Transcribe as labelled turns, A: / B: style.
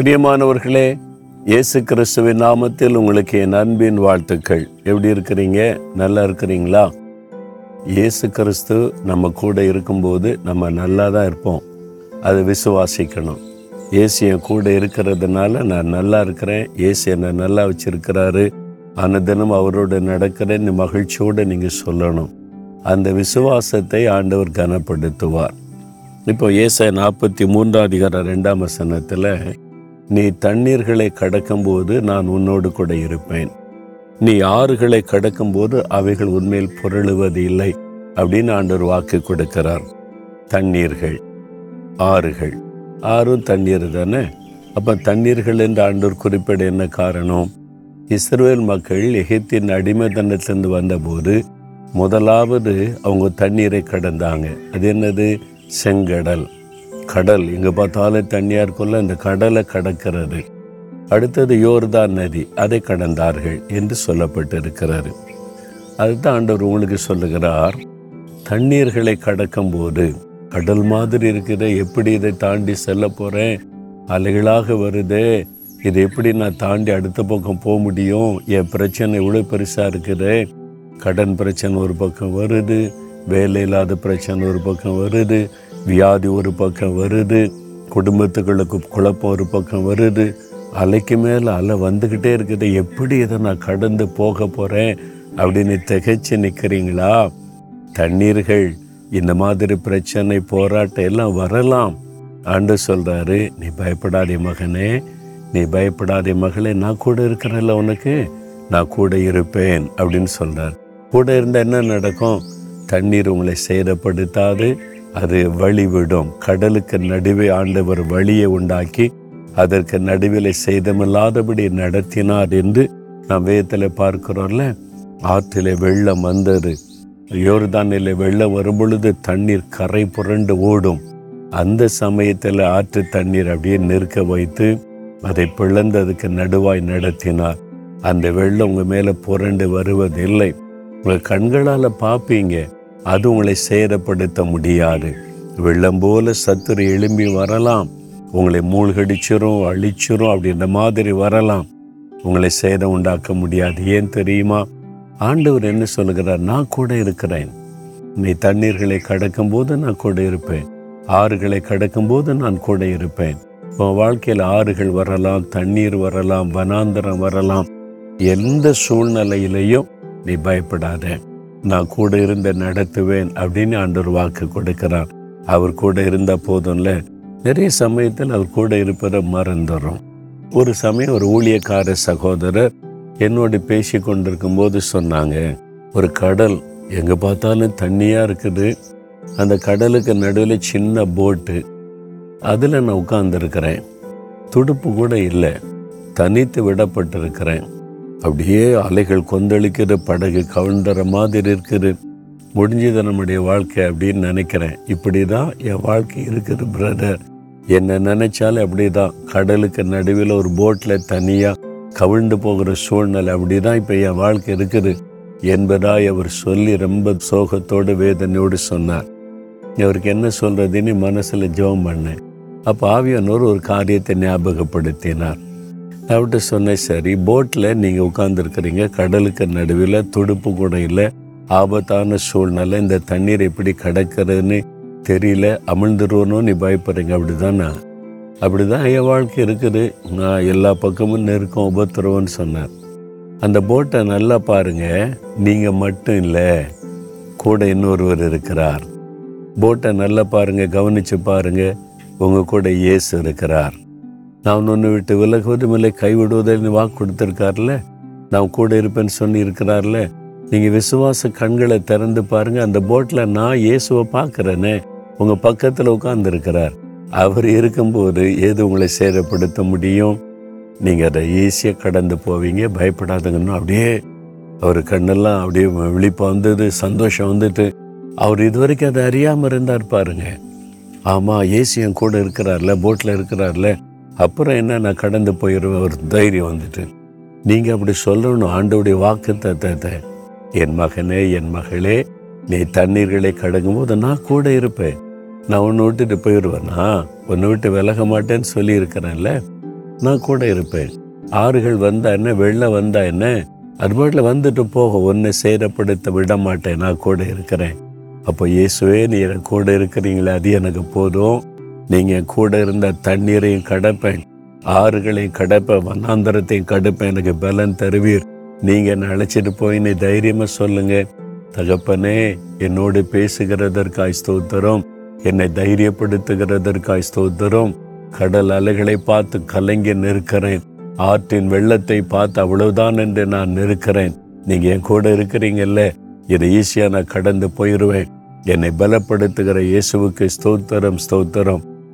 A: பிரியமானவர்களே இயேசு கிறிஸ்துவின் நாமத்தில் உங்களுக்கு என் அன்பின் வாழ்த்துக்கள். எப்படி இருக்கிறீங்க? நல்லா இருக்கிறீங்களா? இயேசு கிறிஸ்து நம்ம கூட இருக்கும்போது நம்ம நல்லா தான் இருப்போம். அதை விசுவாசிக்கணும். இயேசு என் கூட இருக்கிறதுனால நான் நல்லா இருக்கிறேன். இயேசு என்னை நல்லா வச்சிருக்கிறாரு. அனுதினம் அவரோடு நடக்கிறேன்னு மகிழ்ச்சியோடு நீங்கள் சொல்லணும். அந்த விசுவாசத்தை ஆண்டவர் கனப்படுத்துவார். இப்போ ஏசை நாற்பத்தி மூன்றாம் அதிகாரம் ரெண்டாம் வசனத்தில் நீ தண்ணீர்களை கடக்கும்போது நான் உன்னோடு கூட இருப்பேன். நீ ஆறுகளை கடக்கும்போது அவைகள் உண்மையில் புரளுவது இல்லை அப்படின்னு ஆண்டவர் வாக்கு கொடுக்கிறார். தண்ணீர்கள் ஆறுகள். ஆறும் தண்ணீர் தானே? அப்போ தண்ணீர்கள் என்று ஆண்டவர் குறிப்பிட என்ன காரணம்? இஸ்ரேல் மக்கள் எகிப்தின் அடிமைத்தனத்திலிருந்து வந்தபோது முதலாவது அவங்க தண்ணீரை கடந்தாங்க. அது என்னது? செங்கடல். கடல். எங்கே பார்த்தாலும் தண்ணியாக இருக்கும்ல அந்த கடலை கடக்கிறது. அடுத்தது யோர்தான் நதி. அதை கடந்தார்கள் என்று சொல்லப்பட்டிருக்கிறாரு அதுதான் ஆண்டவர் உங்களுக்கு சொல்லுகிறார். தண்ணீர்களை கடக்கும்போது கடல் மாதிரி இருக்குது. எப்படி இதை தாண்டி செல்ல போகிறேன் அலைகளாக வருதே. இது எப்படி நான் தாண்டி அடுத்த பக்கம் போக முடியும்? என் பிரச்சனை இவ்வளோ பெருசாக இருக்குது. கடன் பிரச்சனை ஒரு பக்கம் வருது. வேலை இல்லாத பிரச்சனை ஒரு பக்கம் வருது. வியாதி ஒரு பக்கம் வருது குடும்பத்துகளுக்கு குழப்பம் ஒரு பக்கம் வருது அலைக்கு மேலே அலை வந்துக்கிட்டே இருக்குது. எப்படி இதை நான் கடந்து போக போகிறேன் அப்படின்னு திகைச்சு நிற்கிறீங்களா தண்ணீர்கள் இந்த மாதிரி பிரச்சனை போராட்டம் எல்லாம் வரலாம். ஆண்டு சொல்கிறாரு நீ பயப்படாதே மகனே நீ பயப்படாதே மகளே நான் கூட இருக்கிறேன்ல உனக்கு நான் கூட இருப்பேன் அப்படின்னு சொல்கிறார் கூட இருந்தால் என்ன நடக்கும்? தண்ணீர் உங்களை சேதப்படுத்தாது அது வழிவிடும். கடலுக்கு நடுவே ஆண்டவர் வழியை உண்டாக்கி அதற்கு நடுவில் சேதமில்லாதபடி நடத்தினார் என்று நாம் வேதத்தில் பார்க்கிறோம்ல. ஆற்றிலே வெள்ளம் வந்தது. யோர்தானில் வெள்ளம் வரும்பொழுது தண்ணீர் கரை புரண்டு ஓடும். அந்த சமயத்தில் ஆற்று தண்ணீர் அப்படியே நிற்க வைத்து அதை பிளந்ததுக்கு நடுவாய் நடத்தினார். அந்த வெள்ளம் உங்கள் மேலே புரண்டு வருவதில்லை. உங்கள் கண்களால் பார்ப்பீங்க. அது உங்களை சேதப்படுத்த முடியாது. வெள்ளம் போல சத்துரு எழும்பி வரலாம். உங்களை மூழ்கடிச்சிரும் அழிச்சிரும் அப்படின்ற மாதிரி வரலாம். உங்களை சேதம் உண்டாக்க முடியாது. ஏன் தெரியுமா? ஆண்டவர் என்ன சொல்லுகிறார்? நான் கூட இருக்கிறேன். நீ தண்ணீர்களை கடக்கும் போது நான் கூட இருப்பேன். ஆறுகளை கடக்கும் போது நான் கூட இருப்பேன். உன் வாழ்க்கையில் ஆறுகள் வரலாம் தண்ணீர் வரலாம் வனாந்தரம் வரலாம். எந்த சூழ்நிலையிலையும் நீ பயப்படாத. நான் கூட இருந்து நடத்துவேன் அப்படின்னு ஆண்டவர் வாக்கு கொடுக்கிறார். அவர் கூட இருந்த போதும்ல. நிறைய சமயத்தில் அவர் கூட இருப்பதை மறந்துடும் ஒரு சமயம் ஒரு ஊழியக்கார சகோதரர் என்னோடு பேசி கொண்டிருக்கும் போது சொன்னாங்க ஒரு கடல் எங்கே பார்த்தாலும் தண்ணியாக இருக்குது. அந்த கடலுக்கு நடுவில் சின்ன போட்டு அதில் நான் உட்காந்துருக்கிறேன் துடுப்பு கூட இல்லை. தனித்து விடப்பட்டிருக்கிறேன். அப்படியே அலைகள் கொந்தளிக்கிற படகு கவிழ்ந்துற மாதிரி இருக்குது. முடிஞ்சது நம்முடைய வாழ்க்கை அப்படின்னு நினைக்கிறேன். இப்படி தான் என் வாழ்க்கை இருக்குது பிரதர் என்னை நினைச்சாலே அப்படி தான் கடலுக்கு நடுவில் ஒரு போட்டில் தனியாக கவிழ்ந்து போகிற சூழ்நிலை அப்படி தான் இப்போ என் வாழ்க்கை இருக்குது. என்பதாய் அவர் சொல்லி ரொம்ப சோகத்தோடு வேதனையோடு சொன்னார். அவருக்கு என்ன சொல்கிறதுன்னு மனசில் ஜெபம் பண்ணேன். அப்போ ஆவியானோர் ஒரு காரியத்தை ஞாபகப்படுத்தினார். அவர்கிட்ட சொன்னேன் சரி போட்டில் நீங்கள் உட்காந்துருக்கிறீங்க கடலுக்கு நடுவில் துடுப்பு கூட இல்லை. ஆபத்தான சூழ்நிலை. இந்த தண்ணீர் எப்படி கிடக்கிறதுன்னு தெரியல. அமிழ்ந்துருவனும் நீ பயப்படுறீங்க. அப்படி நான் அப்படி தான் என் வாழ்க்கை இருக்குது. நான் எல்லா பக்கமும் நெருக்கம் உபத்திரவன்னு சொன்னேன் அந்த போட்டை நல்லா பாருங்கள் நீங்கள் மட்டும் இல்லை கூட இன்னொருவர் இருக்கிறார். போட்டை நல்லா பாருங்கள் கவனித்து பாருங்கள் உங்கள் கூட இயேசு இருக்கிறார். நான் ஒன்று விட்டு விலகுவதும் இல்லை கைவிடுவதில்லை வாக்கு கொடுத்துருக்கார்ல நான் கூட இருப்பேன்னு சொல்லி இருக்கிறார்ல நீங்கள் விசுவாச கண்களை திறந்து பாருங்க அந்த போட்டில் நான் இயேசுவை பார்க்குறேனே உங்கள் பக்கத்தில் உட்கார்ந்துருக்கிறார். அவர் இருக்கும்போது ஏது உங்களை சேதப்படுத்த முடியும்? நீங்கள் அதை ஈஸியாக கடந்து போவீங்க பயப்படாதுங்கன்னு அப்படியே அவர் கண்ணெல்லாம் அப்படியே விழிப்பு வந்தது சந்தோஷம் வந்துட்டு அவர் இது வரைக்கும் அதை அறியாமல் இருந்தார் பாருங்க. ஆமாம் ஏசி என் கூட இருக்கிறார்ல போட்டில் இருக்கிறார்ல அப்புறம் என்ன? நான் கடந்து போயிடுவேன் ஒரு தைரியம் வந்துட்டு. நீங்கள் அப்படி சொல்லணும். ஆண்டோடைய வாக்கு தத்தத்தை என் மகனே என் மகளே நீ தண்ணீர்களை கடங்கும் போது நான் கூட இருப்பேன். நான் ஒன்று விட்டுட்டு போயிடுவேனா ஒன்று விட்டு விலக மாட்டேன்னு சொல்லியிருக்கிறேன்ல. நான் கூட இருப்பேன். ஆறுகள் வந்தா என்ன? வெள்ளம் வந்தா என்ன? அது பாட்டில் வந்துட்டு போக. ஒன்றை சேரப்படுத்த விட மாட்டேன். நான் கூட இருக்கிறேன். அப்போ இயேசுவே நீ எனக்கு கூட இருக்கிறீங்களே அது எனக்கு போதும். நீங்கள் கூட இருந்த தண்ணீரையும் கடப்பேன். ஆறுகளையும் கடப்பேன் வண்ணாந்தரத்தையும் கடப்பேன் எனக்கு பலன் தருவீர். நீங்கள் என்னை அழைச்சிட்டு போய் நீ தைரியமாக சொல்லுங்கள் தகப்பனே என்னோடு பேசுகிறதற்காய் ஸ்தோத்திரம். என்னை தைரியப்படுத்துகிறதற்காய் ஸ்தோத்திரம். கடல் அலைகளை பார்த்து கலங்கி நிற்கிறேன். ஆற்றின் வெள்ளத்தை பார்த்து அவ்வளவுதான் என்று நான் நிற்கிறேன். நீங்க என் கூட இருக்கிறீங்கல்ல. இதை ஈஸியாக நான் கடந்து போயிடுவேன் என்னை பலப்படுத்துகிற இயேசுவுக்கு ஸ்தோத்திரம் ஸ்தோத்திரம்.